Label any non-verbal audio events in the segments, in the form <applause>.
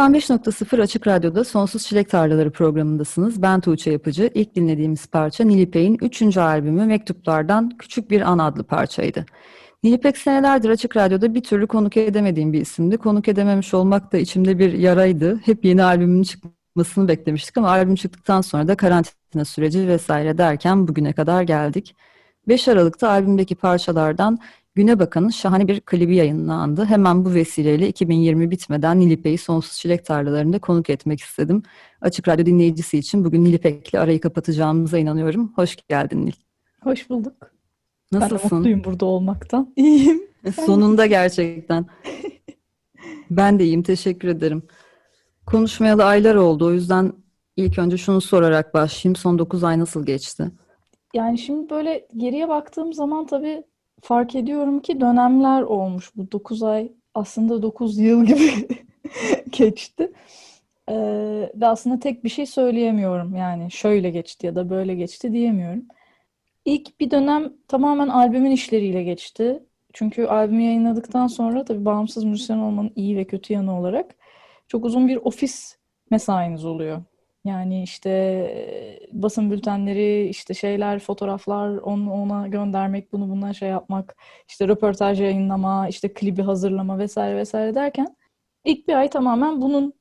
95.0 Açık Radyo'da Sonsuz Çilek Tarlaları programındasınız. Ben Tuğçe Yapıcı. İlk dinlediğimiz parça Nilipek'in 3. albümü Mektuplardan Küçük Bir An adlı parçaydı. Nilipek senelerdir Açık Radyo'da bir türlü konuk edemediğim bir isimdi. Konuk edememiş olmak da içimde bir yaraydı. Hep yeni albümün çıkmasını beklemiştik ama albüm çıktıktan sonra da karantina süreci vesaire derken bugüne kadar geldik. 5 Aralık'ta albümdeki parçalardan Güne Bakan'ın şahane bir klibi yayınlandı. Hemen bu vesileyle 2020 bitmeden Nilipek'i Sonsuz Çilek Tarlalarında konuk etmek istedim. Açık Radyo dinleyicisi için bugün Nilipek'le arayı kapatacağımıza inanıyorum. Hoş geldin Nil. Hoş bulduk. Nasılsın? Ben mutluyum burada olmaktan. <laughs> İyiyim. Sonunda gerçekten. <laughs> ben de iyiyim. Teşekkür ederim. Konuşmayalı aylar oldu. O yüzden ilk önce şunu sorarak başlayayım. Son 9 ay nasıl geçti? Yani şimdi böyle geriye baktığım zaman tabii fark ediyorum ki dönemler olmuş. Bu 9 ay aslında 9 yıl gibi <laughs> geçti. Ee, ve aslında tek bir şey söyleyemiyorum. Yani şöyle geçti ya da böyle geçti diyemiyorum. İlk bir dönem tamamen albümün işleriyle geçti. Çünkü albümü yayınladıktan sonra tabii bağımsız müzisyen olmanın iyi ve kötü yanı olarak çok uzun bir ofis mesainiz oluyor. Yani işte basın bültenleri, işte şeyler, fotoğraflar onu ona göndermek, bunu bundan şey yapmak, işte röportaj yayınlama, işte klibi hazırlama vesaire vesaire derken ilk bir ay tamamen bunun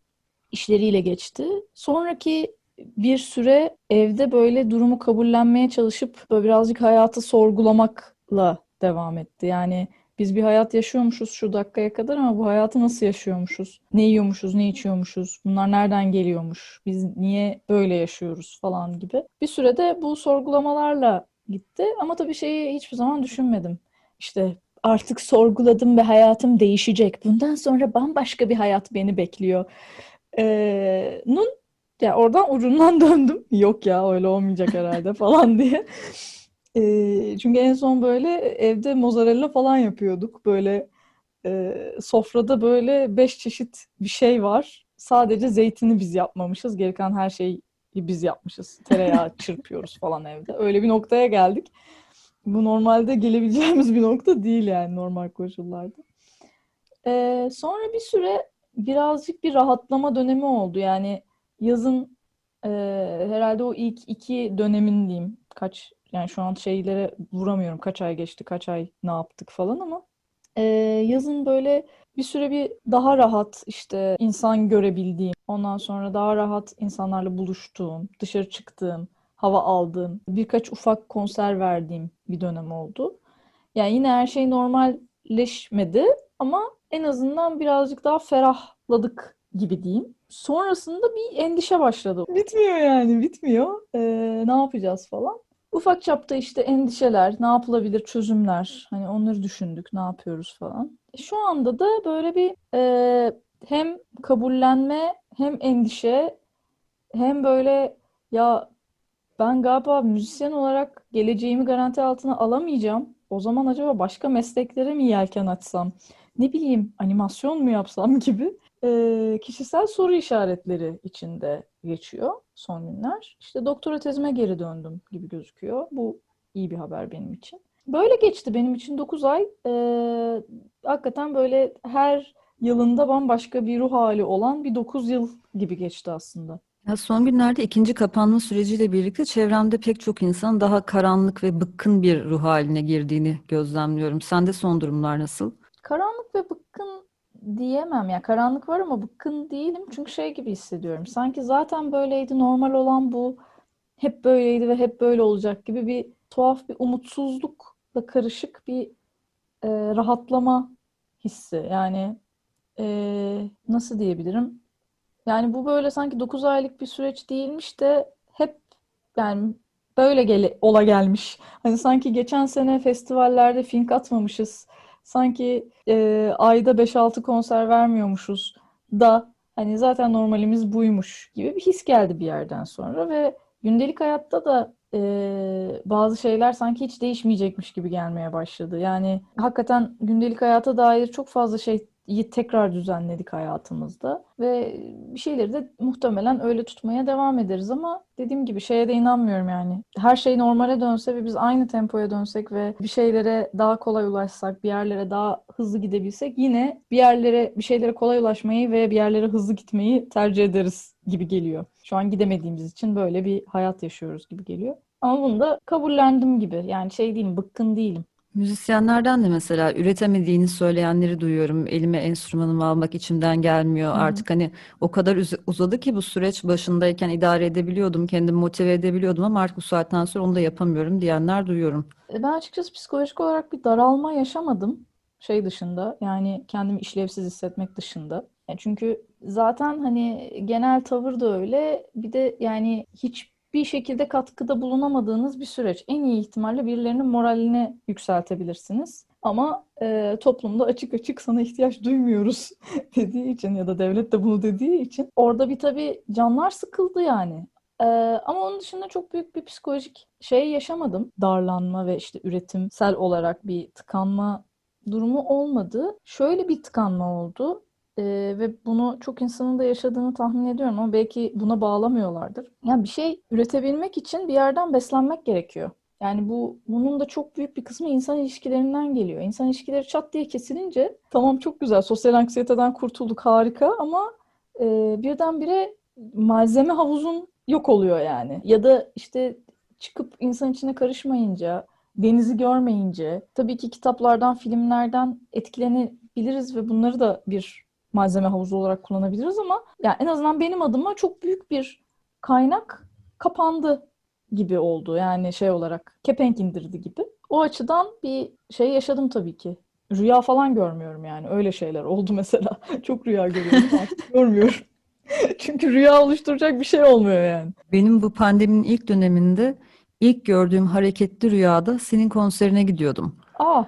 işleriyle geçti. Sonraki bir süre evde böyle durumu kabullenmeye çalışıp böyle birazcık hayatı sorgulamakla devam etti. Yani biz bir hayat yaşıyormuşuz şu dakikaya kadar ama bu hayatı nasıl yaşıyormuşuz? Ne yiyormuşuz, ne içiyormuşuz? Bunlar nereden geliyormuş? Biz niye böyle yaşıyoruz falan gibi. Bir sürede bu sorgulamalarla gitti ama tabii şeyi hiçbir zaman düşünmedim. İşte artık sorguladım ve hayatım değişecek. Bundan sonra bambaşka bir hayat beni bekliyor. Ee, nun ya oradan ucundan <laughs> döndüm. Yok ya öyle olmayacak herhalde falan diye. E, çünkü en son böyle evde mozzarella falan yapıyorduk. Böyle e, sofrada böyle beş çeşit bir şey var. Sadece zeytini biz yapmamışız. Geri kalan her şeyi biz yapmışız. Tereyağı <laughs> çırpıyoruz falan evde. Öyle bir noktaya geldik. Bu normalde gelebileceğimiz bir nokta değil yani normal koşullarda. Ee, sonra bir süre birazcık bir rahatlama dönemi oldu. Yani yazın e, herhalde o ilk iki dönemin diyeyim. Kaç yani şu an şeylere vuramıyorum. Kaç ay geçti, kaç ay ne yaptık falan ama e, yazın böyle bir süre bir daha rahat işte insan görebildiğim, ondan sonra daha rahat insanlarla buluştuğum, dışarı çıktığım, hava aldığım, birkaç ufak konser verdiğim bir dönem oldu. Yani yine her şey normalleşmedi ama en azından birazcık daha ferahladık gibi diyeyim. Sonrasında bir endişe başladı. Bitmiyor yani, bitmiyor. Ee, ne yapacağız falan. Ufak çapta işte endişeler, ne yapılabilir çözümler, hani onları düşündük, ne yapıyoruz falan. Şu anda da böyle bir e, hem kabullenme, hem endişe, hem böyle ya ben galiba müzisyen olarak geleceğimi garanti altına alamayacağım. O zaman acaba başka mesleklere mi yelken açsam? Ne bileyim animasyon mu yapsam <laughs> gibi e, kişisel soru işaretleri içinde geçiyor son günler. İşte doktora tezime geri döndüm gibi gözüküyor. Bu iyi bir haber benim için. Böyle geçti benim için 9 ay. E, hakikaten böyle her yılında bambaşka bir ruh hali olan bir 9 yıl gibi geçti aslında. Ya son günlerde ikinci kapanma süreciyle birlikte çevremde pek çok insan daha karanlık ve bıkkın bir ruh haline girdiğini gözlemliyorum. Sende son durumlar nasıl? Karanlık ve bıkkın diyemem ya karanlık var ama bıkkın değilim çünkü şey gibi hissediyorum. Sanki zaten böyleydi normal olan bu hep böyleydi ve hep böyle olacak gibi bir tuhaf bir umutsuzlukla karışık bir e, rahatlama hissi. Yani Ee, nasıl diyebilirim? Yani bu böyle sanki 9 aylık bir süreç değilmiş de hep yani böyle gele, ola gelmiş. Hani sanki geçen sene festivallerde fink atmamışız. Sanki e, ayda 5-6 konser vermiyormuşuz da hani zaten normalimiz buymuş gibi bir his geldi bir yerden sonra ve gündelik hayatta da e, bazı şeyler sanki hiç değişmeyecekmiş gibi gelmeye başladı. Yani hakikaten gündelik hayata dair çok fazla şey tekrar düzenledik hayatımızda ve bir şeyleri de muhtemelen öyle tutmaya devam ederiz ama dediğim gibi şeye de inanmıyorum yani. Her şey normale dönse ve biz aynı tempoya dönsek ve bir şeylere daha kolay ulaşsak, bir yerlere daha hızlı gidebilsek yine bir yerlere bir şeylere kolay ulaşmayı ve bir yerlere hızlı gitmeyi tercih ederiz gibi geliyor. Şu an gidemediğimiz için böyle bir hayat yaşıyoruz gibi geliyor. Ama bunu da kabullendim gibi. Yani şey değilim, bıkkın değilim. Müzisyenlerden de mesela üretemediğini söyleyenleri duyuyorum. Elime enstrümanımı almak içimden gelmiyor. Hı hı. Artık hani o kadar uz- uzadı ki bu süreç başındayken idare edebiliyordum, kendimi motive edebiliyordum ama artık bu saatten sonra onu da yapamıyorum diyenler duyuyorum. E, Ben açıkçası psikolojik olarak bir daralma yaşamadım şey dışında yani kendimi işlevsiz hissetmek dışında. E, çünkü zaten hani genel tavır da öyle bir de yani hiçbir şekilde katkıda bulunamadığınız bir süreç. En iyi ihtimalle birilerinin moralini yükseltebilirsiniz. Ama e, toplumda açık açık sana ihtiyaç duymuyoruz <laughs> dediği için ya da devlet de bunu dediği için orada bir tabii canlar sıkıldı yani. Ee, ama onun dışında çok büyük bir psikolojik şey yaşamadım. Darlanma ve işte üretimsel olarak bir tıkanma durumu olmadı. Şöyle bir tıkanma oldu. Ee, ve bunu çok insanın da yaşadığını tahmin ediyorum ama belki buna bağlamıyorlardır. Yani bir şey üretebilmek için bir yerden beslenmek gerekiyor. Yani bu bunun da çok büyük bir kısmı insan ilişkilerinden geliyor. İnsan ilişkileri çat diye kesilince tamam çok güzel sosyal anksiyeteden kurtulduk harika ama e, birdenbire malzeme havuzun yok oluyor yani. Ya da işte çıkıp insan içine karışmayınca, denizi görmeyince, tabii ki kitaplardan, filmlerden etkilenebiliriz ve bunları da bir malzeme havuzu olarak kullanabiliriz ama yani en azından benim adıma çok büyük bir kaynak kapandı gibi oldu. Yani şey olarak kepenk indirdi gibi. O açıdan bir şey yaşadım tabii ki. Rüya falan görmüyorum yani. Öyle şeyler oldu mesela. <laughs> Çok rüya görüyorum <laughs> artık görmüyorum. <laughs> Çünkü rüya oluşturacak bir şey olmuyor yani. Benim bu pandeminin ilk döneminde ilk gördüğüm hareketli rüyada senin konserine gidiyordum. Aa,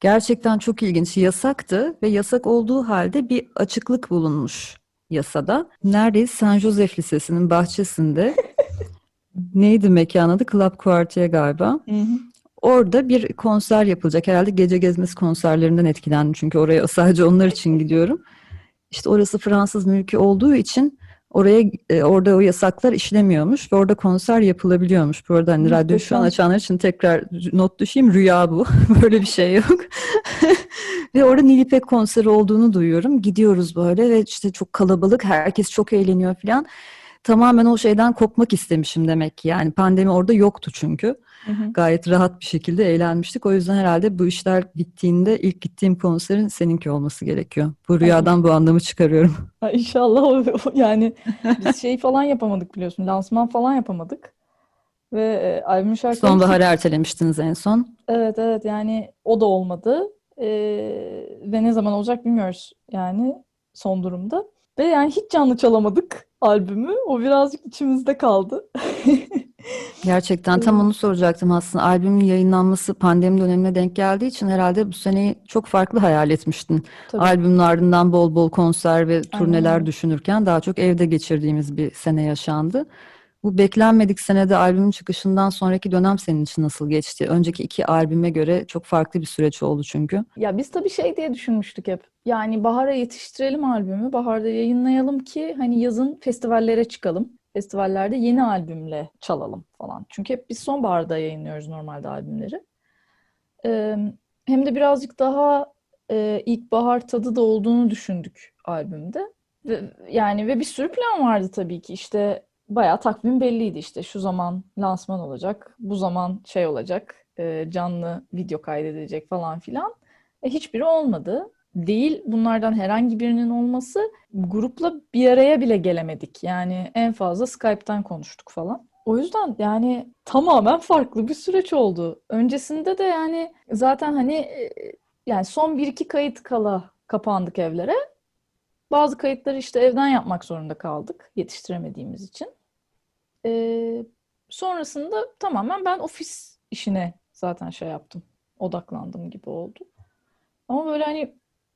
Gerçekten çok ilginç. Yasaktı ve yasak olduğu halde bir açıklık bulunmuş yasada. Neredeyiz? San Josef Lisesi'nin bahçesinde. <laughs> Neydi mekanın adı? Club Quartier galiba. hı hı. Orada bir konser yapılacak. Herhalde gece gezmesi konserlerinden etkilendim. Çünkü oraya <laughs> sadece onlar için gidiyorum. İşte orası Fransız mülkü olduğu için oraya e, orada o yasaklar işlemiyormuş ve orada konser yapılabiliyormuş. Bu arada hani radyo şu an açanlar için tekrar not düşeyim. Rüya bu. <laughs> Böyle bir şey yok. <laughs> Ve orada Nil İpek konseri olduğunu duyuyorum. Gidiyoruz böyle ve işte çok kalabalık. Herkes çok eğleniyor falan. Tamamen o şeyden kopmak istemişim demek ki. Yani pandemi orada yoktu çünkü. Hı hı. Gayet rahat bir şekilde eğlenmiştik. O yüzden herhalde bu işler bittiğinde ilk gittiğim konserin seninki olması gerekiyor. Bu rüyadan bu anlamı çıkarıyorum. <laughs> Ha, İnşallah o, yani <laughs> biz şey falan yapamadık biliyorsun. Lansman falan yapamadık. Ve e, albüm şarkıları Sonbaharı ertelemiştiniz en son. Evet evet yani o da olmadı. Ee, ve ne zaman olacak bilmiyoruz yani son durumda. Ve yani hiç canlı çalamadık albümü. O birazcık içimizde kaldı. <laughs> Gerçekten tam onu soracaktım aslında. Albümün yayınlanması pandemi dönemine denk geldiği için herhalde bu seneyi çok farklı hayal etmiştin. Tabii. Albümün ardından bol bol konser ve turneler öyle. düşünürken daha çok evde geçirdiğimiz bir sene yaşandı. Bu beklenmedik senede albümün çıkışından sonraki dönem senin için nasıl geçti? Önceki iki albüme göre çok farklı bir süreç oldu çünkü. Ya biz tabii şey diye düşünmüştük hep. Yani bahara yetiştirelim albümü, baharda yayınlayalım ki hani yazın festivallere çıkalım. Festivallerde yeni albümle çalalım falan. Çünkü hep biz sonbaharda yayınlıyoruz normalde albümleri. Hem de birazcık daha e, ilkbahar tadı da olduğunu düşündük albümde. Yani ve bir sürü plan vardı tabii ki. İşte bayağı takvim belliydi işte. Şu zaman lansman olacak, bu zaman şey olacak, e, canlı video kaydedilecek falan filan. E, hiçbiri olmadı. Değil bunlardan herhangi birinin olması grupla bir araya bile gelemedik. Yani en fazla Skype'tan konuştuk falan. O yüzden yani tamamen farklı bir süreç oldu. Öncesinde de yani zaten hani e, yani son bir iki kayıt kala kapandık evlere. Bazı kayıtları işte evden yapmak zorunda kaldık yetiştiremediğimiz için. Ee, sonrasında tamamen ben ofis işine zaten şey yaptım. Odaklandım gibi oldu. Ama böyle hani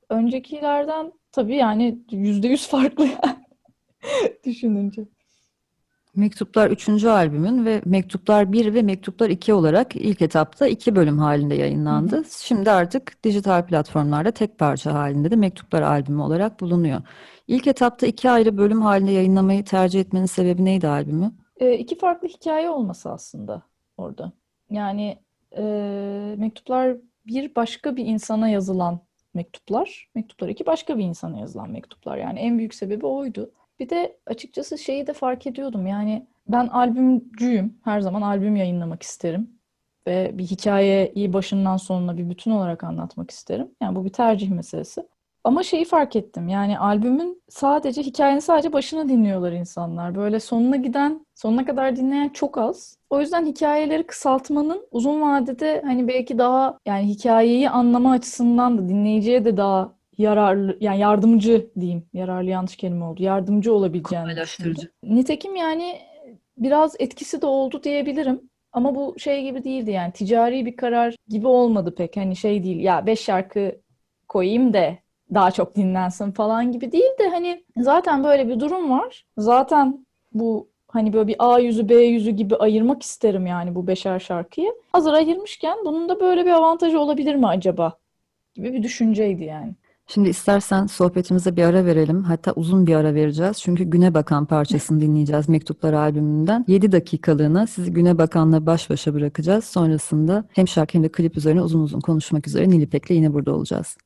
öncekilerden tabii yani yüzde yüz farklı yani <laughs> düşününce. Mektuplar 3. albümün ve Mektuplar 1 ve Mektuplar 2 olarak ilk etapta iki bölüm halinde yayınlandı. Hı. Şimdi artık dijital platformlarda tek parça halinde de Mektuplar albümü olarak bulunuyor. İlk etapta iki ayrı bölüm halinde yayınlamayı tercih etmenin sebebi neydi albümü? E, iki farklı hikaye olması aslında orada. Yani e, Mektuplar bir başka bir insana yazılan mektuplar, Mektuplar iki başka bir insana yazılan mektuplar. Yani en büyük sebebi oydu. Bir de açıkçası şeyi de fark ediyordum. Yani ben albümcüyüm. Her zaman albüm yayınlamak isterim. Ve bir hikayeyi başından sonuna bir bütün olarak anlatmak isterim. Yani bu bir tercih meselesi. Ama şeyi fark ettim. Yani albümün sadece hikayenin sadece başını dinliyorlar insanlar. Böyle sonuna giden, sonuna kadar dinleyen çok az. O yüzden hikayeleri kısaltmanın uzun vadede hani belki daha yani hikayeyi anlama açısından da dinleyiciye de daha yararlı yani yardımcı diyeyim. Yararlı yanlış kelime oldu. Yardımcı olabileceğini düşündüm. Nitekim yani biraz etkisi de oldu diyebilirim. Ama bu şey gibi değildi yani ticari bir karar gibi olmadı pek. Hani şey değil ya beş şarkı koyayım da daha çok dinlensin falan gibi değil de hani zaten böyle bir durum var. Zaten bu hani böyle bir A yüzü B yüzü gibi ayırmak isterim yani bu beşer şarkıyı. Hazır ayırmışken bunun da böyle bir avantajı olabilir mi acaba? Gibi bir düşünceydi yani. Şimdi istersen sohbetimize bir ara verelim. Hatta uzun bir ara vereceğiz. Çünkü Güne Bakan parçasını dinleyeceğiz Mektuplar albümünden. 7 dakikalığına sizi Güne Bakan'la baş başa bırakacağız. Sonrasında hem şarkı hem de klip üzerine uzun uzun konuşmak üzere Nilipek'le yine burada olacağız.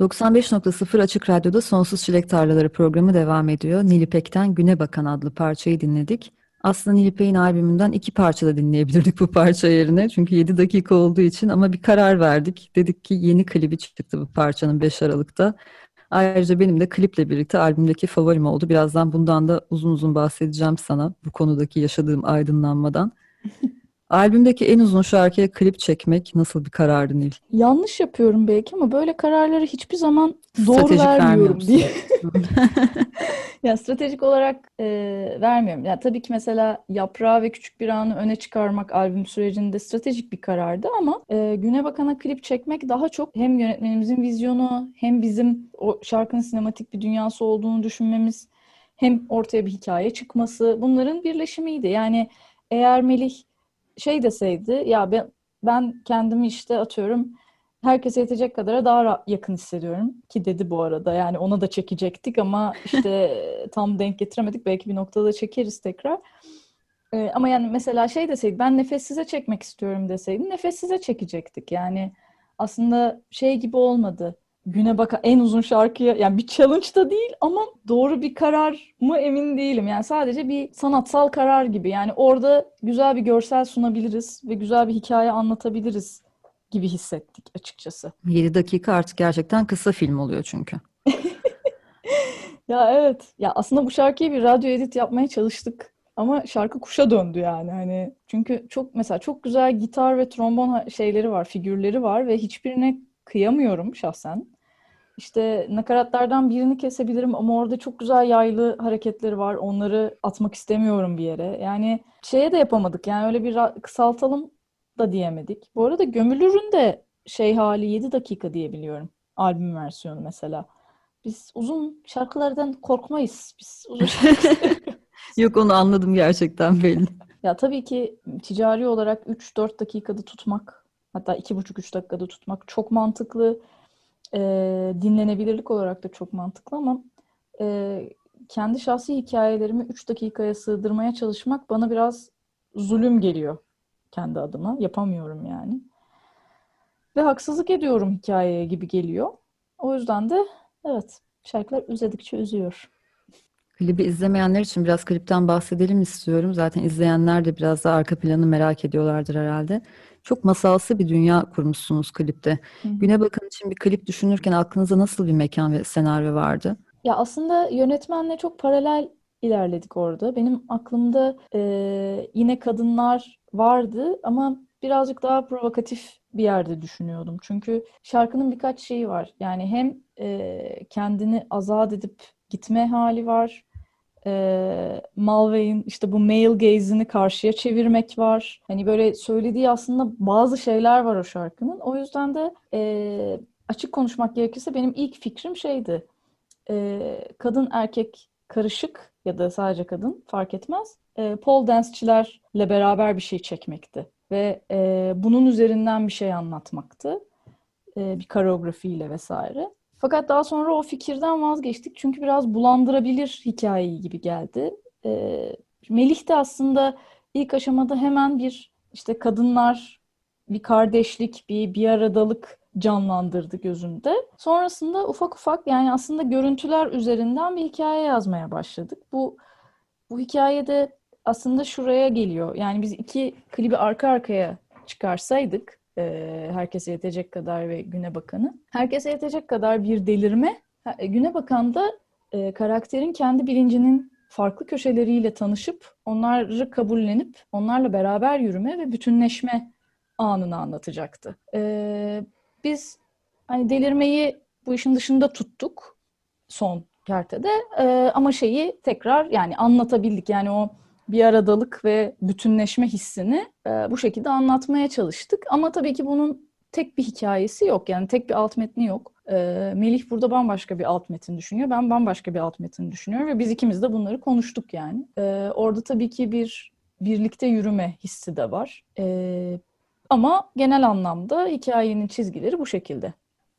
95.0 Açık Radyo'da Sonsuz Çilek Tarlaları programı devam ediyor. Nilipek'ten Güne Bakan adlı parçayı dinledik. Aslında Nilipek'in albümünden iki parça da dinleyebilirdik bu parça yerine. Çünkü 7 dakika olduğu için ama bir karar verdik. Dedik ki yeni klibi çıktı bu parçanın 5 Aralık'ta. Ayrıca benim de kliple birlikte albümdeki favorim oldu. Birazdan bundan da uzun uzun bahsedeceğim sana bu konudaki yaşadığım aydınlanmadan. Albümdeki en uzun şarkıya klip çekmek nasıl bir karardı Nil? Yanlış yapıyorum belki ama böyle kararları hiçbir zaman doğru Stratejik vermiyorum diye. <laughs> ya stratejik olarak e, vermiyorum. Ya tabii ki mesela Yaprağı ve Küçük Bir Anı öne çıkarmak albüm sürecinde stratejik bir karardı ama e, Güne Bakan'a klip çekmek daha çok hem yönetmenimizin vizyonu hem bizim o şarkının sinematik bir dünyası olduğunu düşünmemiz hem ortaya bir hikaye çıkması bunların birleşimiydi. Yani eğer Melih şey deseydi ya ben ben kendimi işte atıyorum herkese yetecek kadara daha yakın hissediyorum ki dedi bu arada. Yani ona da çekecektik ama işte <laughs> tam denk getiremedik. Belki bir noktada çekeriz tekrar. Ee, ama yani mesela şey deseydi ben nefessize çekmek istiyorum deseydi nefessize çekecektik. Yani aslında şey gibi olmadı güne baka en uzun şarkıya yani bir challenge da değil ama doğru bir karar mı emin değilim. Yani sadece bir sanatsal karar gibi. Yani orada güzel bir görsel sunabiliriz ve güzel bir hikaye anlatabiliriz gibi hissettik açıkçası. 7 dakika artık gerçekten kısa film oluyor çünkü. <laughs> ya evet. Ya aslında bu şarkıyı bir radyo edit yapmaya çalıştık. Ama şarkı kuşa döndü yani hani çünkü çok mesela çok güzel gitar ve trombon şeyleri var, figürleri var ve hiçbirine kıyamıyorum şahsen. İşte nakaratlardan birini kesebilirim ama orada çok güzel yaylı hareketleri var. Onları atmak istemiyorum bir yere. Yani şeye de yapamadık. Yani öyle bir kısaltalım da diyemedik. Bu arada Gömülür'ün de şey hali 7 dakika diyebiliyorum. Albüm versiyonu mesela. Biz uzun şarkılardan korkmayız. Biz uzun <laughs> <laughs> Yok onu anladım gerçekten belli. Ya tabii ki ticari olarak 3-4 dakikada tutmak hatta 2,5-3 dakikada tutmak çok mantıklı e, dinlenebilirlik olarak da çok mantıklı ama e, kendi şahsi hikayelerimi 3 dakikaya sığdırmaya çalışmak bana biraz zulüm geliyor kendi adıma. Yapamıyorum yani. Ve haksızlık ediyorum hikayeye gibi geliyor. O yüzden de evet şarkılar üzedikçe üzüyor. Klibi izlemeyenler için biraz klipten bahsedelim istiyorum. Zaten izleyenler de biraz da arka planı merak ediyorlardır herhalde. Çok masalsı bir dünya kurmuşsunuz klipte. Hı. Güne Bakın için bir klip düşünürken aklınıza nasıl bir mekan ve senaryo vardı? Ya aslında yönetmenle çok paralel ilerledik orada. Benim aklımda e, yine kadınlar vardı ama birazcık daha provokatif bir yerde düşünüyordum. Çünkü şarkının birkaç şeyi var. Yani hem e, kendini azat edip gitme hali var. E, Malvey'in işte bu male gaze'ini karşıya çevirmek var. Hani böyle söylediği aslında bazı şeyler var o şarkının. O yüzden de e, açık konuşmak gerekirse benim ilk fikrim şeydi. E, kadın erkek karışık ya da sadece kadın fark etmez. E, pole dance'çilerle beraber bir şey çekmekti. Ve e, bunun üzerinden bir şey anlatmaktı. E, bir koreografiyle vesaire. Fakat daha sonra o fikirden vazgeçtik. Çünkü biraz bulandırabilir hikayeyi gibi geldi. E, Melih de aslında ilk aşamada hemen bir işte kadınlar, bir kardeşlik, bir bir aradalık canlandırdı gözümde. Sonrasında ufak ufak yani aslında görüntüler üzerinden bir hikaye yazmaya başladık. Bu bu hikayede aslında şuraya geliyor. Yani biz iki klibi arka arkaya çıkarsaydık herkese yetecek kadar ve Güne Bakan'ı. Herkese yetecek kadar bir delirme. E, Güne Bakan da e, karakterin kendi bilincinin farklı köşeleriyle tanışıp onları kabullenip onlarla beraber yürüme ve bütünleşme anını anlatacaktı. E, biz hani delirmeyi bu işin dışında tuttuk son kertede e, ama şeyi tekrar yani anlatabildik yani o bir aradalık ve bütünleşme hissini e, bu şekilde anlatmaya çalıştık. Ama tabii ki bunun tek bir hikayesi yok. Yani tek bir alt metni yok. E, Melih burada bambaşka bir alt metin düşünüyor. Ben bambaşka bir alt metin düşünüyorum ve biz ikimiz de bunları konuştuk yani. E, orada tabii ki bir birlikte yürüme hissi de var. E, ama genel anlamda hikayenin çizgileri bu şekilde.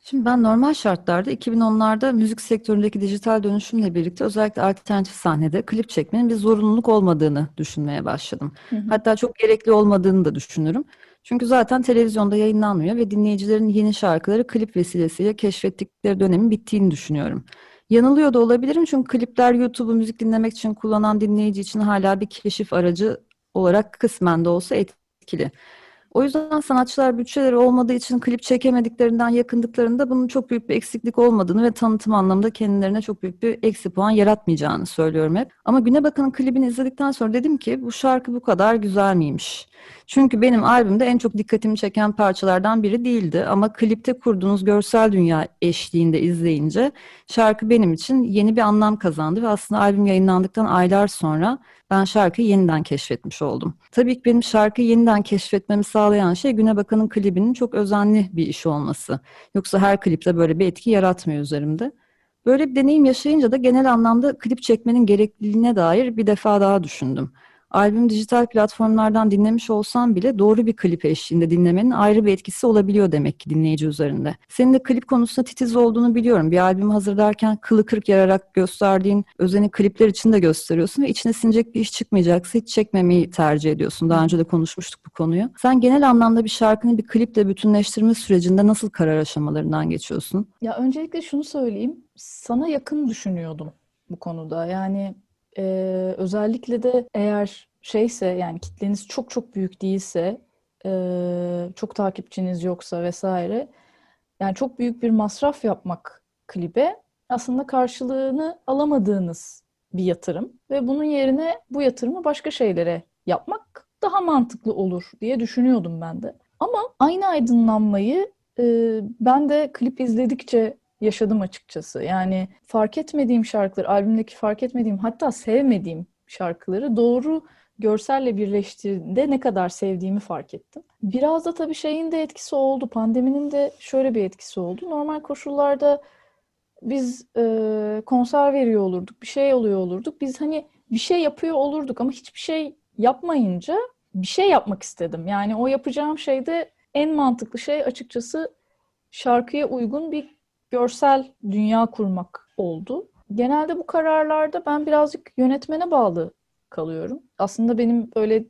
Şimdi ben normal şartlarda 2010'larda müzik sektöründeki dijital dönüşümle birlikte özellikle alternatif sahnede klip çekmenin bir zorunluluk olmadığını düşünmeye başladım. Hı hı. Hatta çok gerekli olmadığını da düşünürüm. Çünkü zaten televizyonda yayınlanmıyor ve dinleyicilerin yeni şarkıları klip vesilesiyle keşfettikleri dönemin bittiğini düşünüyorum. Yanılıyor da olabilirim çünkü klipler YouTube'u müzik dinlemek için kullanan dinleyici için hala bir keşif aracı olarak kısmen de olsa etkili. O yüzden sanatçılar bütçeleri olmadığı için klip çekemediklerinden yakındıklarında bunun çok büyük bir eksiklik olmadığını ve tanıtım anlamında kendilerine çok büyük bir eksi puan yaratmayacağını söylüyorum hep. Ama Güne Bakın'ın klibini izledikten sonra dedim ki bu şarkı bu kadar güzel miymiş? Çünkü benim albümde en çok dikkatimi çeken parçalardan biri değildi ama klipte kurduğunuz görsel dünya eşliğinde izleyince şarkı benim için yeni bir anlam kazandı ve aslında albüm yayınlandıktan aylar sonra ben şarkıyı yeniden keşfetmiş oldum. Tabii ki benim şarkıyı yeniden keşfetmemi sağlayan şey Güne Bakan'ın klibinin çok özenli bir iş olması. Yoksa her klipte böyle bir etki yaratmıyor üzerimde. Böyle bir deneyim yaşayınca da genel anlamda klip çekmenin gerekliliğine dair bir defa daha düşündüm. Albüm dijital platformlardan dinlemiş olsam bile doğru bir klip eşliğinde dinlemenin ayrı bir etkisi olabiliyor demek ki dinleyici üzerinde. Senin de klip konusunda titiz olduğunu biliyorum. Bir albümü hazırlarken kılı kırk yararak gösterdiğin özeni klipler için de gösteriyorsun ve içine sinecek bir iş çıkmayacaksa hiç çekmemeyi tercih ediyorsun. Daha önce de konuşmuştuk bu konuyu. Sen genel anlamda bir şarkını bir kliple bütünleştirme sürecinde nasıl karar aşamalarından geçiyorsun? Ya öncelikle şunu söyleyeyim. Sana yakın düşünüyordum bu konuda. Yani e, özellikle de eğer şeyse yani kitleniz çok çok büyük değilse e, çok takipçiniz yoksa vesaire yani çok büyük bir masraf yapmak klibe aslında karşılığını alamadığınız bir yatırım ve bunun yerine bu yatırımı başka şeylere yapmak daha mantıklı olur diye düşünüyordum ben de. Ama aynı aydınlanmayı e, ben de klip izledikçe yaşadım açıkçası. Yani fark etmediğim şarkıları, albümdeki fark etmediğim hatta sevmediğim şarkıları doğru görselle birleştirdiğinde ne kadar sevdiğimi fark ettim. Biraz da tabii şeyin de etkisi oldu. Pandeminin de şöyle bir etkisi oldu. Normal koşullarda biz e, konser veriyor olurduk, bir şey oluyor olurduk. Biz hani bir şey yapıyor olurduk ama hiçbir şey yapmayınca bir şey yapmak istedim. Yani o yapacağım şeyde en mantıklı şey açıkçası şarkıya uygun bir görsel dünya kurmak oldu. Genelde bu kararlarda ben birazcık yönetmene bağlı kalıyorum. Aslında benim böyle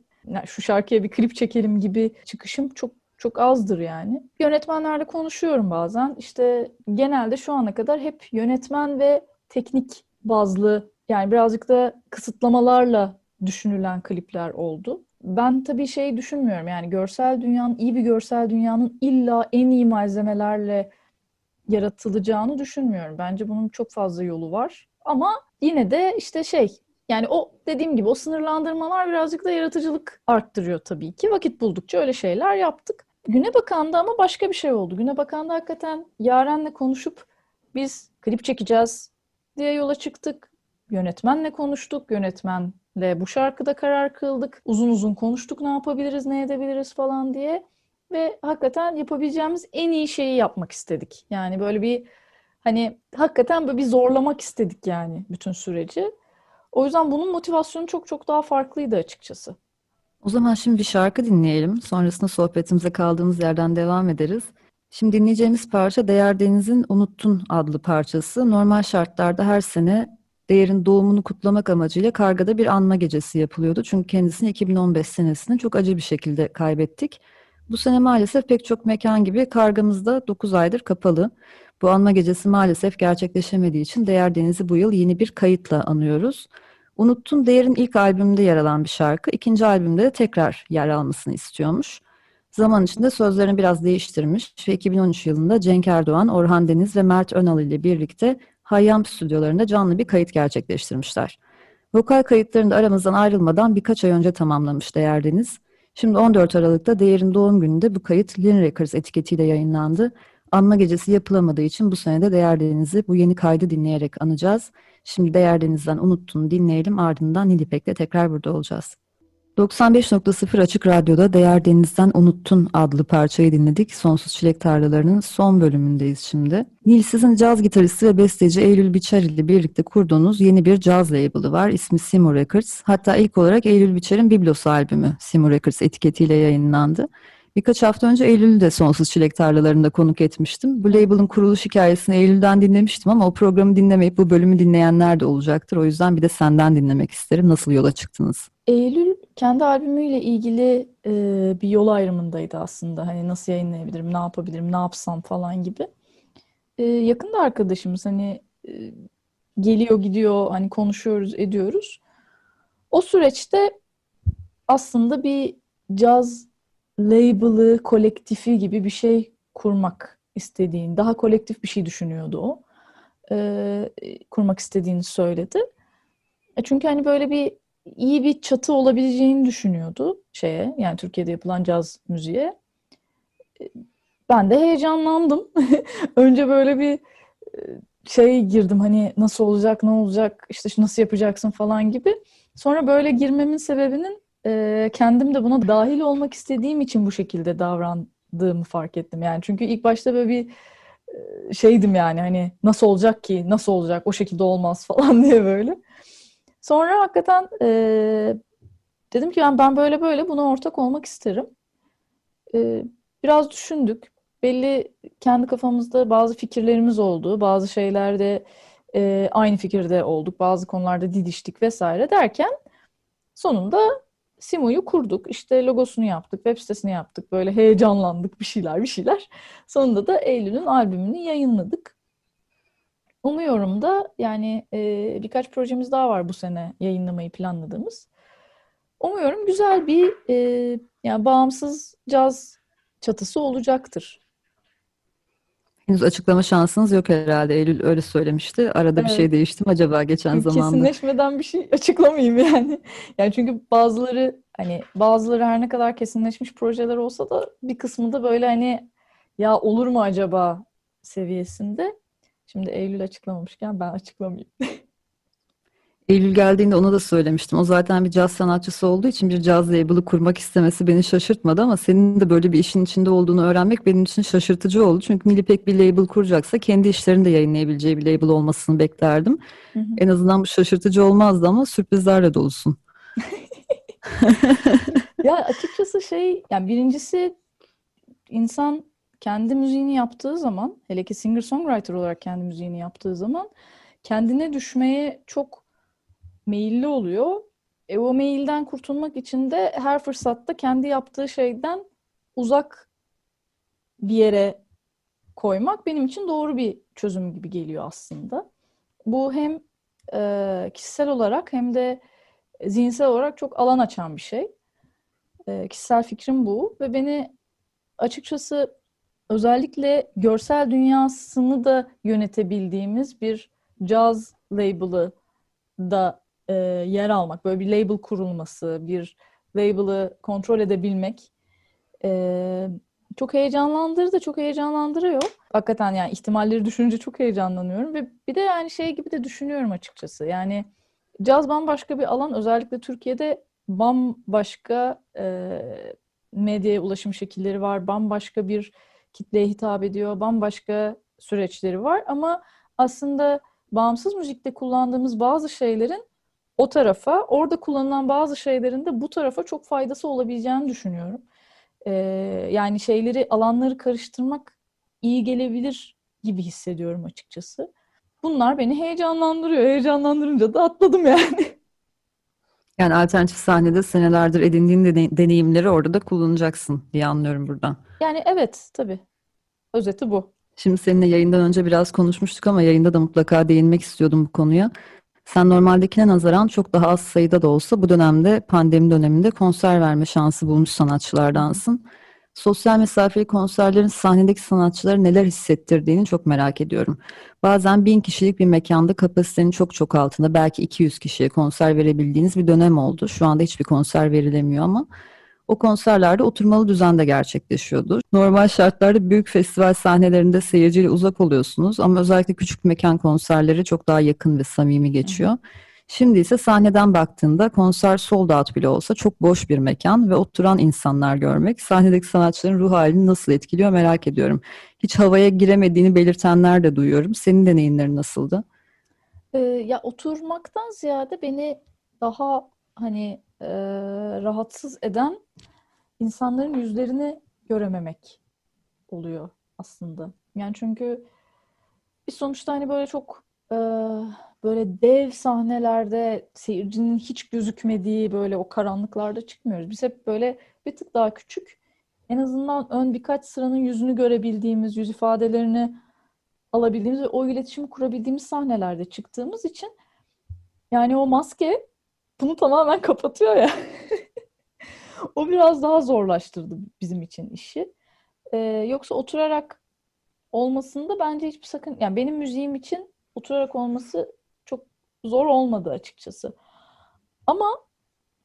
şu şarkıya bir klip çekelim gibi çıkışım çok çok azdır yani. Yönetmenlerle konuşuyorum bazen. İşte genelde şu ana kadar hep yönetmen ve teknik bazlı yani birazcık da kısıtlamalarla düşünülen klipler oldu. Ben tabii şey düşünmüyorum yani görsel dünyanın, iyi bir görsel dünyanın illa en iyi malzemelerle yaratılacağını düşünmüyorum. Bence bunun çok fazla yolu var. Ama yine de işte şey yani o dediğim gibi o sınırlandırmalar birazcık da yaratıcılık arttırıyor tabii ki. Vakit buldukça öyle şeyler yaptık. Güne Bakan'da ama başka bir şey oldu. Güne Bakan'da hakikaten Yaren'le konuşup biz klip çekeceğiz. diye yola çıktık. Yönetmenle konuştuk. Yönetmenle bu şarkıda karar kıldık. Uzun uzun konuştuk ne yapabiliriz, ne edebiliriz falan diye. Ve hakikaten yapabileceğimiz en iyi şeyi yapmak istedik. Yani böyle bir hani hakikaten böyle bir zorlamak istedik yani bütün süreci. O yüzden bunun motivasyonu çok çok daha farklıydı açıkçası. O zaman şimdi bir şarkı dinleyelim. Sonrasında sohbetimize kaldığımız yerden devam ederiz. Şimdi dinleyeceğimiz parça Değer Deniz'in Unuttun adlı parçası. Normal şartlarda her sene Değer'in doğumunu kutlamak amacıyla Karga'da bir anma gecesi yapılıyordu. Çünkü kendisini 2015 senesinde çok acı bir şekilde kaybettik. Bu sene maalesef pek çok mekan gibi Karga'mız da 9 aydır kapalı. Bu anma gecesi maalesef gerçekleşemediği için Değer Deniz'i bu yıl yeni bir kayıtla anıyoruz. Unuttun Değer'in ilk albümünde yer alan bir şarkı, ikinci albümde de tekrar yer almasını istiyormuş. Zaman içinde sözlerini biraz değiştirmiş ve 2013 yılında Cenk Erdoğan, Orhan Deniz ve Mert Önal ile birlikte Hayyam stüdyolarında canlı bir kayıt gerçekleştirmişler. Vokal kayıtlarını da aramızdan ayrılmadan birkaç ay önce tamamlamış Değer Deniz. Şimdi 14 Aralık'ta Değer'in doğum gününde bu kayıt Lin Records etiketiyle yayınlandı. Anma gecesi yapılamadığı için bu sene de Değer Deniz'i bu yeni kaydı dinleyerek anacağız. Şimdi Değer Deniz'den dinleyelim ardından Nilipek'le tekrar burada olacağız. 95.0 Açık Radyo'da Değer Deniz'den Unuttun adlı parçayı dinledik. Sonsuz Çilek Tarlaları'nın son bölümündeyiz şimdi. Nil sizin caz gitaristi ve besteci Eylül Biçer ile birlikte kurduğunuz yeni bir caz label'ı var. İsmi Simo Records. Hatta ilk olarak Eylül Biçer'in Biblos albümü Simo Records etiketiyle yayınlandı. Birkaç hafta önce Eylül'ü de Sonsuz Çilek Tarlaları'nda konuk etmiştim. Bu label'ın kuruluş hikayesini Eylül'den dinlemiştim ama o programı dinlemeyip bu bölümü dinleyenler de olacaktır. O yüzden bir de senden dinlemek isterim. Nasıl yola çıktınız? Eylül kendi albümüyle ilgili e, bir yol ayrımındaydı aslında. Hani nasıl yayınlayabilirim, ne yapabilirim, ne yapsam falan gibi. E, yakın da arkadaşımız hani e, geliyor gidiyor hani konuşuyoruz ediyoruz. O süreçte aslında bir caz label'ı, kolektifi gibi bir şey kurmak istediğini, daha kolektif bir şey düşünüyordu o. E, kurmak istediğini söyledi. E çünkü hani böyle bir iyi bir çatı olabileceğini düşünüyordu şeye, yani Türkiye'de yapılan caz müziğe. E, ben de heyecanlandım. <laughs> Önce böyle bir e, şey girdim hani nasıl olacak, ne olacak, işte nasıl yapacaksın falan gibi. Sonra böyle girmemin sebebinin e, kendim de buna dahil olmak istediğim için bu şekilde davrandığımı fark ettim. Yani çünkü ilk başta böyle bir şeydim yani hani nasıl olacak ki, nasıl olacak, o şekilde olmaz <laughs> falan diye böyle. Sonra hakikaten e, dedim ki yani ben böyle böyle buna ortak olmak isterim. E, biraz düşündük. Belli kendi kafamızda bazı fikirlerimiz oldu. Bazı şeylerde e, aynı fikirde olduk. Bazı konularda didiştik vesaire derken sonunda Simo'yu kurduk. İşte logosunu yaptık, web sitesini yaptık. Böyle heyecanlandık bir şeyler bir şeyler. Sonunda da Eylül'ün albümünü yayınladık. Umuyorum da yani e, birkaç projemiz daha var bu sene yayınlamayı planladığımız. Umuyorum güzel bir e, yani bağımsız caz çatısı olacaktır. Henüz açıklama şansınız yok herhalde. Eylül öyle söylemişti. Arada evet. bir şey değişti mi acaba geçen zamanda? Kesinleşmeden bir şey açıklamayayım yani. <laughs> Yani çünkü bazıları hani bazıları her ne kadar kesinleşmiş projeler olsa da bir kısmı da böyle hani ya olur mu acaba seviyesinde. Şimdi Eylül açıklamamışken ben açıklamayayım. <laughs> Eylül geldiğinde ona da söylemiştim. O zaten bir caz sanatçısı olduğu için bir caz label'ı kurmak istemesi beni şaşırtmadı ama senin de böyle bir işin içinde olduğunu öğrenmek benim için şaşırtıcı oldu. Çünkü Nilipek bir label kuracaksa kendi işlerini de yayınlayabileceği bir label olmasını beklerdim. Hı hı. En azından bu şaşırtıcı olmazdı ama sürprizlerle dolusun. <laughs> <laughs> ya açıkçası şey, yani birincisi insan kendi müziğini yaptığı zaman, hele ki singer-songwriter olarak kendi müziğini yaptığı zaman kendine düşmeye çok meyilli oluyor. E, o meyilden kurtulmak için de her fırsatta kendi yaptığı şeyden uzak bir yere koymak benim için doğru bir çözüm gibi geliyor aslında. Bu hem e, kişisel olarak hem de zihinsel olarak çok alan açan bir şey. E, kişisel fikrim bu ve beni açıkçası özellikle görsel dünyasını da yönetebildiğimiz bir caz label'ı da e, yer almak, böyle bir label kurulması, bir label'ı kontrol edebilmek e, çok heyecanlandırdı, çok heyecanlandırıyor. Hakikaten yani ihtimalleri düşününce çok heyecanlanıyorum ve bir de yani şey gibi de düşünüyorum açıkçası. Yani caz bambaşka bir alan. Özellikle Türkiye'de bambaşka e, medyaya ulaşım şekilleri var. Bambaşka bir kitleye hitap ediyor. Bambaşka süreçleri var ama aslında bağımsız müzikte kullandığımız bazı şeylerin o tarafa, orada kullanılan bazı şeylerin de bu tarafa çok faydası olabileceğini düşünüyorum. Ee, yani şeyleri, alanları karıştırmak iyi gelebilir gibi hissediyorum açıkçası. Bunlar beni heyecanlandırıyor. Heyecanlandırınca da atladım yani. <laughs> Yani alternatif sahnede senelerdir edindiğin deneyimleri orada da kullanacaksın diye anlıyorum buradan. Yani evet tabii. Özeti bu. Şimdi seninle yayından önce biraz konuşmuştuk ama yayında da mutlaka değinmek istiyordum bu konuya. Sen normaldekine nazaran çok daha az sayıda da olsa bu dönemde pandemi döneminde konser verme şansı bulmuş sanatçılardansın. Sosyal mesafeli konserlerin sahnedeki sanatçıları neler hissettirdiğini çok merak ediyorum. Bazen bin kişilik bir mekanda kapasitenin çok çok altında belki 200 kişiye konser verebildiğiniz bir dönem oldu. Şu anda hiçbir konser verilemiyor ama o konserlerde oturmalı düzende gerçekleşiyordu. Normal şartlarda büyük festival sahnelerinde seyirciyle uzak oluyorsunuz ama özellikle küçük mekan konserleri çok daha yakın ve samimi geçiyor. Şimdi ise sahneden baktığında konser sold out bile olsa çok boş bir mekan ve oturan insanlar görmek sahnedeki sanatçıların ruh halini nasıl etkiliyor merak ediyorum. Hiç havaya giremediğini belirtenler de duyuyorum. Senin deneyimlerin nasıldı? Ee, ya oturmaktan ziyade beni daha hani e, rahatsız eden insanların yüzlerini görememek oluyor aslında. Yani çünkü bir sonuçta hani böyle çok e, böyle dev sahnelerde seyircinin hiç gözükmediği böyle o karanlıklarda çıkmıyoruz. Biz hep böyle bir tık daha küçük en azından ön birkaç sıranın yüzünü görebildiğimiz, yüz ifadelerini alabildiğimiz ve o iletişimi kurabildiğimiz sahnelerde çıktığımız için yani o maske bunu tamamen <laughs> kapatıyor ya. <laughs> o biraz daha zorlaştırdı bizim için işi. Ee, yoksa oturarak olmasında bence hiçbir sakın yani benim müziğim için oturarak olması zor olmadı açıkçası. Ama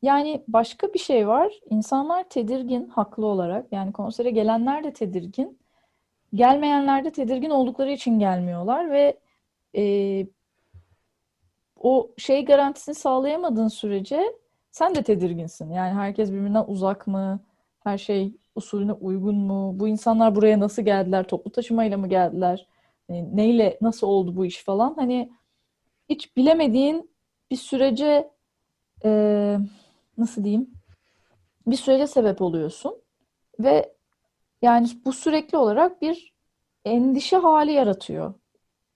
yani başka bir şey var. İnsanlar tedirgin haklı olarak. Yani konsere gelenler de tedirgin. Gelmeyenler de tedirgin oldukları için gelmiyorlar ve e, o şey garantisini sağlayamadığın sürece sen de tedirginsin. Yani herkes birbirinden uzak mı? Her şey usulüne uygun mu? Bu insanlar buraya nasıl geldiler? Toplu taşımayla mı geldiler? Hani neyle, nasıl oldu bu iş falan? Hani hiç bilemediğin bir sürece e, nasıl diyeyim? Bir sürece sebep oluyorsun. Ve yani bu sürekli olarak bir endişe hali yaratıyor.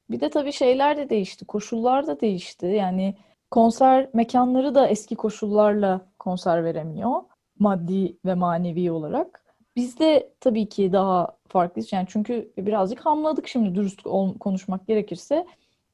Bir de tabii şeyler de değişti, koşullar da değişti. Yani konser mekanları da eski koşullarla konser veremiyor. Maddi ve manevi olarak. Biz de tabii ki daha farklıyız. Yani çünkü birazcık hamladık şimdi dürüst konuşmak gerekirse.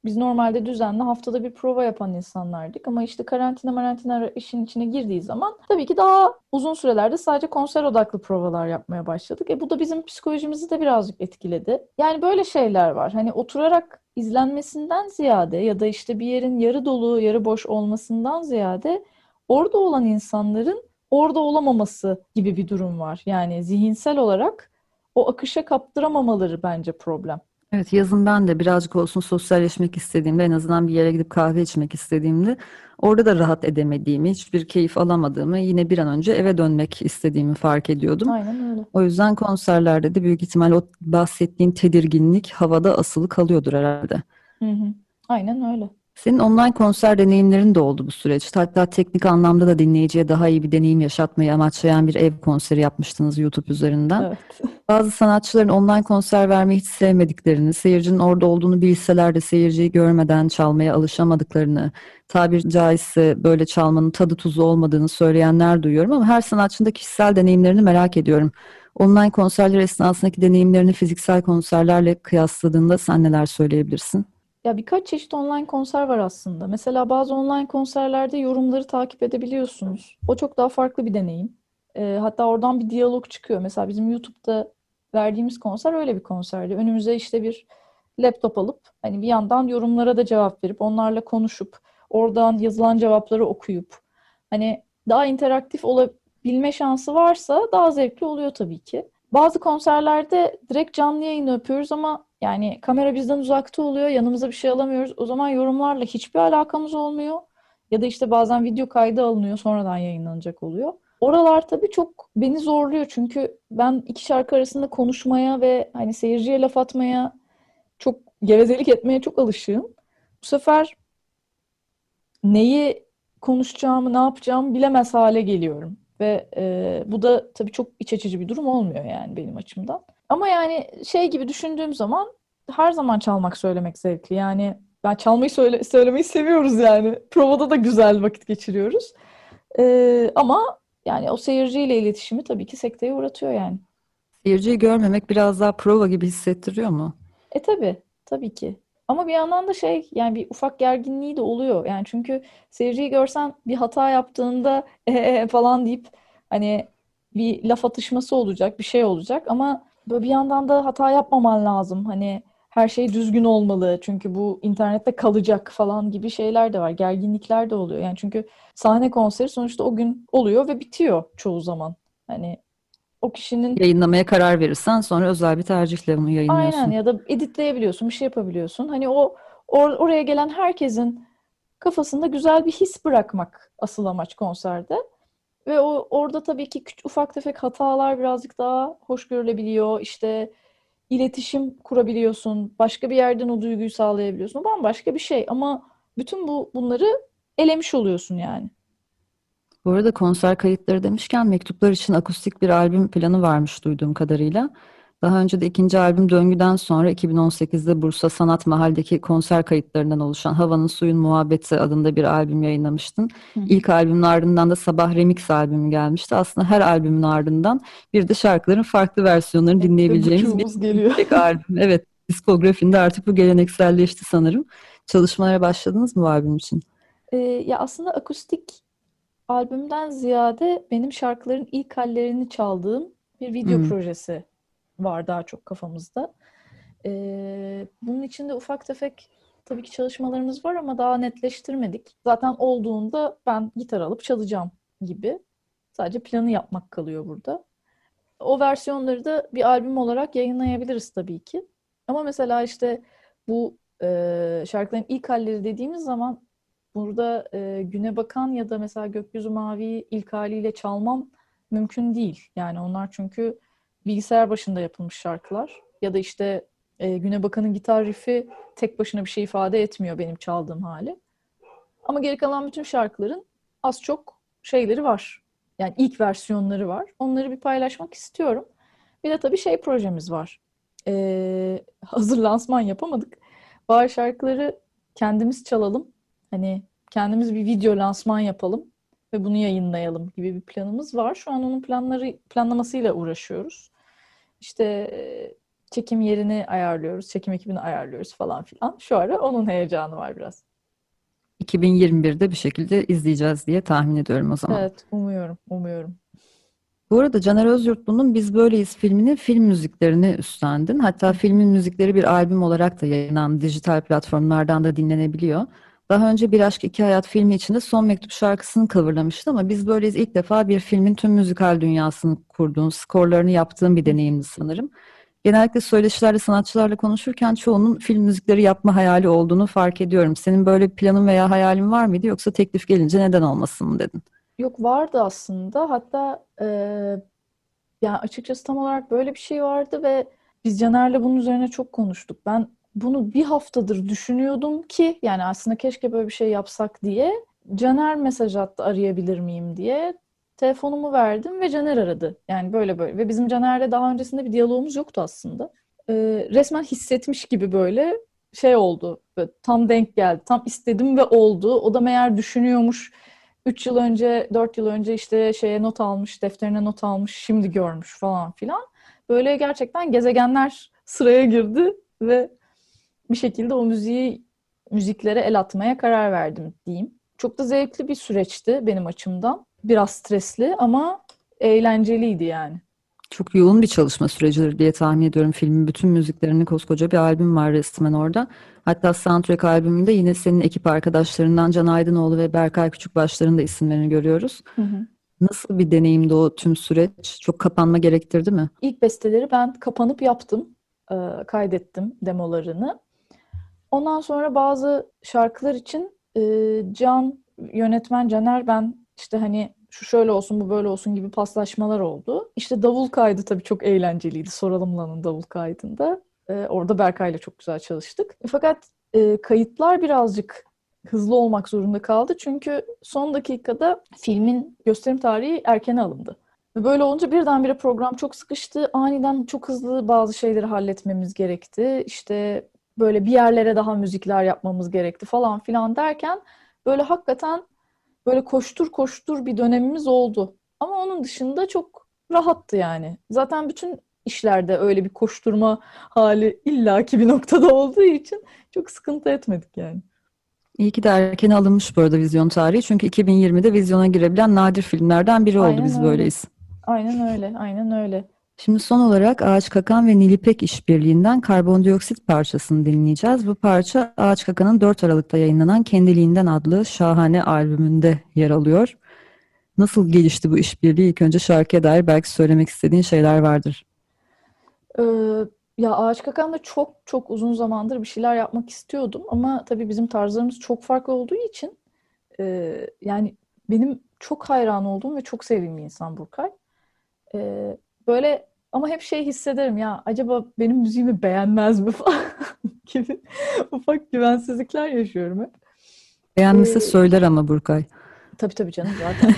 Biz normalde düzenli haftada bir prova yapan insanlardık ama işte karantina karantina işin içine girdiği zaman tabii ki daha uzun sürelerde sadece konser odaklı provalar yapmaya başladık. E bu da bizim psikolojimizi de birazcık etkiledi. Yani böyle şeyler var. Hani oturarak izlenmesinden ziyade ya da işte bir yerin yarı dolu yarı boş olmasından ziyade orada olan insanların orada olamaması gibi bir durum var. Yani zihinsel olarak o akışa kaptıramamaları bence problem. Evet yazın ben de birazcık olsun sosyalleşmek istediğimde en azından bir yere gidip kahve içmek istediğimde orada da rahat edemediğimi, hiçbir keyif alamadığımı, yine bir an önce eve dönmek istediğimi fark ediyordum. Aynen öyle. O yüzden konserlerde de büyük ihtimal o bahsettiğin tedirginlik havada asılı kalıyordur herhalde. Hı hı. Aynen öyle. Senin online konser deneyimlerin de oldu bu süreçte. Hatta teknik anlamda da dinleyiciye daha iyi bir deneyim yaşatmayı amaçlayan bir ev konseri yapmıştınız YouTube üzerinden. Evet. <laughs> Bazı sanatçıların online konser vermeyi hiç sevmediklerini, seyircinin orada olduğunu bilseler de seyirciyi görmeden çalmaya alışamadıklarını, tabir caizse böyle çalmanın tadı tuzu olmadığını söyleyenler duyuyorum ama her sanatçının da kişisel deneyimlerini merak ediyorum. Online konserler esnasındaki deneyimlerini fiziksel konserlerle kıyasladığında sen neler söyleyebilirsin? Ya birkaç çeşit online konser var aslında. Mesela bazı online konserlerde yorumları takip edebiliyorsunuz. O çok daha farklı bir deneyim. E, hatta oradan bir diyalog çıkıyor. Mesela bizim YouTube'da verdiğimiz konser öyle bir konserdi. Önümüze işte bir laptop alıp hani bir yandan yorumlara da cevap verip onlarla konuşup oradan yazılan cevapları okuyup hani daha interaktif olabilme şansı varsa daha zevkli oluyor tabii ki. bazı konserlerde direkt canlı yayın yapıyoruz ama yani kamera bizden uzakta oluyor, yanımıza bir şey alamıyoruz. O zaman yorumlarla hiçbir alakamız olmuyor. Ya da işte bazen video kaydı alınıyor, sonradan yayınlanacak oluyor. Oralar tabii çok beni zorluyor çünkü ben iki şarkı arasında konuşmaya ve hani seyirciye laf atmaya çok gevezelik etmeye çok alışığım. Bu sefer neyi konuşacağımı, ne yapacağımı bilemez hale geliyorum. Ve e, bu da tabii çok iç açıcı bir durum olmuyor yani benim açımdan. Ama yani şey gibi düşündüğüm zaman her zaman çalmak söylemek zevkli. Yani ben çalmayı söyle söylemeyi seviyoruz yani. Provada da güzel vakit geçiriyoruz. E, ama yani o seyirciyle iletişimi tabii ki sekteye uğratıyor yani. Seyirciyi görmemek biraz daha prova gibi hissettiriyor mu? E tabii, tabii ki. Ama bir yandan da şey yani bir ufak gerginliği de oluyor. Yani çünkü seyirciyi görsen bir hata yaptığında ee falan deyip hani bir laf atışması olacak, bir şey olacak ama böyle bir yandan da hata yapmaman lazım. Hani her şey düzgün olmalı çünkü bu internette kalacak falan gibi şeyler de var. Gerginlikler de oluyor. Yani çünkü sahne konseri sonuçta o gün oluyor ve bitiyor çoğu zaman. Hani o kişinin Yayınlamaya karar verirsen sonra özel bir tercihle bunu yayınlıyorsun. Aynen ya da editleyebiliyorsun, bir şey yapabiliyorsun. Hani o or- oraya gelen herkesin kafasında güzel bir his bırakmak asıl amaç konserde. Ve o orada tabii ki küçük ufak tefek hatalar birazcık daha hoş görülebiliyor. İşte iletişim kurabiliyorsun. Başka bir yerden o duyguyu sağlayabiliyorsun. O bambaşka bir şey ama bütün bu bunları elemiş oluyorsun yani. Bu arada konser kayıtları demişken mektuplar için akustik bir albüm planı varmış duyduğum kadarıyla. Daha önce de ikinci albüm Döngü'den sonra 2018'de Bursa Sanat Mahal'deki konser kayıtlarından oluşan Havanın Suyun Muhabbeti adında bir albüm yayınlamıştın. Hı. İlk albümün ardından da Sabah Remix albümü gelmişti. Aslında her albümün ardından bir de şarkıların farklı versiyonlarını dinleyebileceğimiz bir geliyor. tek albüm. Evet, diskografinde artık bu gelenekselleşti sanırım. Çalışmalara başladınız mı bu albüm için? Ee, ya aslında akustik albümden ziyade benim şarkıların ilk hallerini çaldığım bir video Hmm. projesi var daha çok kafamızda. Ee, bunun içinde ufak tefek tabii ki çalışmalarımız var ama daha netleştirmedik. Zaten olduğunda ben gitar alıp çalacağım gibi. Sadece planı yapmak kalıyor burada. O versiyonları da bir albüm olarak yayınlayabiliriz tabii ki. Ama mesela işte bu e, şarkıların ilk halleri dediğimiz zaman burada e, güne bakan ya da mesela gökyüzü mavi ilk haliyle çalmam mümkün değil. Yani onlar çünkü bilgisayar başında yapılmış şarkılar ya da işte e, güne bakanın gitar riffi tek başına bir şey ifade etmiyor benim çaldığım hali. Ama geri kalan bütün şarkıların az çok şeyleri var. Yani ilk versiyonları var. Onları bir paylaşmak istiyorum. Bir de tabii şey projemiz var. Ee, hazır lansman yapamadık. Bazı şarkıları kendimiz çalalım. Hani kendimiz bir video lansman yapalım ve bunu yayınlayalım gibi bir planımız var. Şu an onun planları planlamasıyla uğraşıyoruz. İşte e, çekim yerini ayarlıyoruz, çekim ekibini ayarlıyoruz falan filan. Şu ara onun heyecanı var biraz. 2021'de bir şekilde izleyeceğiz diye tahmin ediyorum o zaman. Evet, umuyorum, umuyorum. Bu arada Caner Özyurtlu'nun Biz Böyleyiz filminin film müziklerini üstlendin. Hatta filmin müzikleri bir albüm olarak da yayınlanan dijital platformlardan da dinlenebiliyor. Daha önce Bir Aşk İki Hayat filmi içinde Son Mektup şarkısını coverlamıştı ama Biz Böyleyiz ilk defa bir filmin tüm müzikal dünyasını kurduğun, skorlarını yaptığın bir deneyimdi sanırım. Genellikle söyleşilerde sanatçılarla konuşurken çoğunun film müzikleri yapma hayali olduğunu fark ediyorum. Senin böyle bir planın veya hayalin var mıydı yoksa teklif gelince neden olmasın mı dedin? Yok vardı aslında. Hatta e, yani açıkçası tam olarak böyle bir şey vardı ve biz Caner'le bunun üzerine çok konuştuk. Ben bunu bir haftadır düşünüyordum ki yani aslında keşke böyle bir şey yapsak diye. Caner mesaj attı arayabilir miyim diye. Telefonumu verdim ve Caner aradı. Yani böyle böyle. Ve bizim Caner'le daha öncesinde bir diyalogumuz yoktu aslında. E, resmen hissetmiş gibi böyle şey oldu. Böyle tam denk geldi. Tam istedim ve oldu. O da meğer düşünüyormuş. 3 yıl önce, 4 yıl önce işte şeye not almış, defterine not almış, şimdi görmüş falan filan. Böyle gerçekten gezegenler sıraya girdi ve bir şekilde o müziği, müziklere el atmaya karar verdim diyeyim. Çok da zevkli bir süreçti benim açımdan. Biraz stresli ama eğlenceliydi yani. Çok yoğun bir çalışma sürecidir diye tahmin ediyorum. Filmin bütün müziklerini koskoca bir albüm var resmen orada. Hatta soundtrack albümünde yine senin ekip arkadaşlarından Can Aydınoğlu ve Berkay Küçükbaşlar'ın da isimlerini görüyoruz. Hı hı. Nasıl bir deneyimdi o tüm süreç? Çok kapanma gerektirdi mi? İlk besteleri ben kapanıp yaptım. Kaydettim demolarını. Ondan sonra bazı şarkılar için e, Can, yönetmen Caner ben işte hani şu şöyle olsun bu böyle olsun gibi paslaşmalar oldu. İşte davul kaydı tabii çok eğlenceliydi. Soralım Lan'ın davul kaydında. E, orada Berkay'la çok güzel çalıştık. Fakat e, kayıtlar birazcık hızlı olmak zorunda kaldı. Çünkü son dakikada filmin gösterim tarihi erkene alındı. Ve böyle olunca birdenbire program çok sıkıştı. Aniden çok hızlı bazı şeyleri halletmemiz gerekti. İşte böyle bir yerlere daha müzikler yapmamız gerekti falan filan derken böyle hakikaten böyle koştur koştur bir dönemimiz oldu. Ama onun dışında çok rahattı yani. Zaten bütün işlerde öyle bir koşturma hali illaki bir noktada olduğu için çok sıkıntı etmedik yani. İyi ki de erken alınmış bu arada vizyon tarihi. Çünkü 2020'de vizyona girebilen nadir filmlerden biri oldu Aynen biz öyle. böyleyiz. Aynen öyle, aynen öyle. Şimdi son olarak Ağaç Kakan ve Nilipek işbirliğinden Karbondioksit parçasını dinleyeceğiz. Bu parça Ağaç Kakan'ın 4 Aralık'ta yayınlanan Kendiliğinden adlı şahane albümünde yer alıyor. Nasıl gelişti bu işbirliği? İlk önce şarkıya dair belki söylemek istediğin şeyler vardır. Ee, ya Ağaç Kakan'da çok çok uzun zamandır bir şeyler yapmak istiyordum ama tabii bizim tarzlarımız çok farklı olduğu için e, yani benim çok hayran olduğum ve çok sevdiğim bir insan Burkay. Ee, böyle ama hep şey hissederim ya acaba benim müziğimi beğenmez mi <laughs> falan gibi ufak güvensizlikler yaşıyorum hep. Beğenmese Ee, söyler ama Burkay. Tabii tabii canım <laughs> zaten.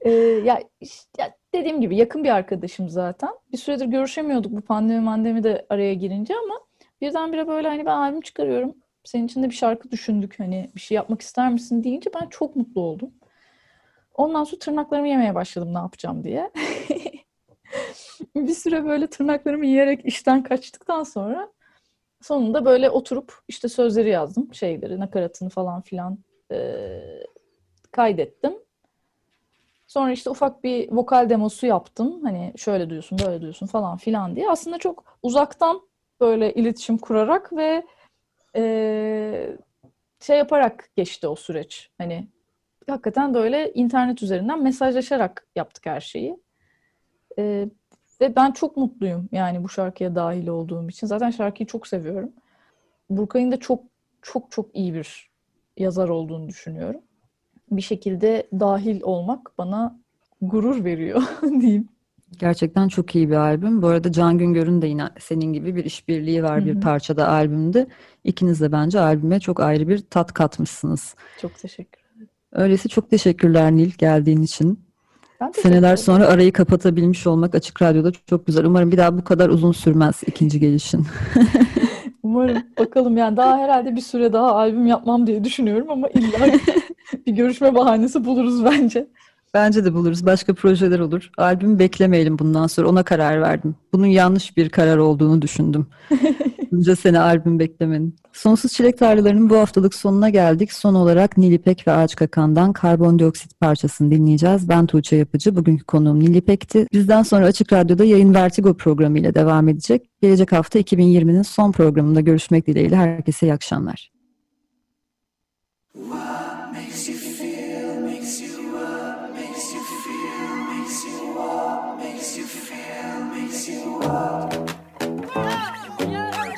Ee, ya, işte, ya dediğim gibi yakın bir arkadaşım zaten. Bir süredir görüşemiyorduk bu pandemi mandemi de araya girince ama birdenbire böyle hani ben albüm çıkarıyorum. Senin için de bir şarkı düşündük hani bir şey yapmak ister misin deyince ben çok mutlu oldum. Ondan sonra tırnaklarımı yemeye başladım ne yapacağım diye. <laughs> <laughs> Bir süre böyle tırnaklarımı yiyerek işten kaçtıktan sonra sonunda böyle oturup işte sözleri yazdım. Şeyleri, nakaratını falan filan eee, kaydettim. Sonra işte ufak bir vokal demosu yaptım. Hani şöyle duyuyorsun, böyle duyuyorsun falan filan diye. Aslında çok uzaktan böyle iletişim kurarak ve eee, şey yaparak geçti o süreç. Hani hakikaten böyle internet üzerinden mesajlaşarak yaptık her şeyi. Ee, ve ben çok mutluyum yani bu şarkıya dahil olduğum için. Zaten şarkıyı çok seviyorum. Burkay'ın da çok çok çok iyi bir yazar olduğunu düşünüyorum. Bir şekilde dahil olmak bana gurur veriyor <laughs> diyeyim. Gerçekten çok iyi bir albüm. Bu arada Can Güngör'ün de yine senin gibi bir işbirliği var bir parçada albümde. İkiniz de bence albüme çok ayrı bir tat katmışsınız. Çok teşekkür ederim. Öyleyse çok teşekkürler Nil geldiğin için. Ben Seneler sonra arayı kapatabilmiş olmak Açık Radyo'da çok güzel. Umarım bir daha bu kadar uzun sürmez ikinci gelişin. <laughs> Umarım bakalım yani daha herhalde bir süre daha albüm yapmam diye düşünüyorum ama illa <laughs> bir görüşme bahanesi buluruz bence. Bence de buluruz. Başka projeler olur. Albümü beklemeyelim bundan sonra. Ona karar verdim. Bunun yanlış bir karar olduğunu düşündüm. <laughs> Bunca sene albüm beklemenin. Sonsuz Çilek Tarlaları'nın bu haftalık sonuna geldik. Son olarak Nilipek ve Ağaç Kakan'dan karbondioksit parçasını dinleyeceğiz. Ben Tuğçe Yapıcı. Bugünkü konuğum Nilipek'ti. Bizden sonra Açık Radyo'da yayın Vertigo programıyla devam edecek. Gelecek hafta 2020'nin son programında görüşmek dileğiyle. Herkese iyi akşamlar. up.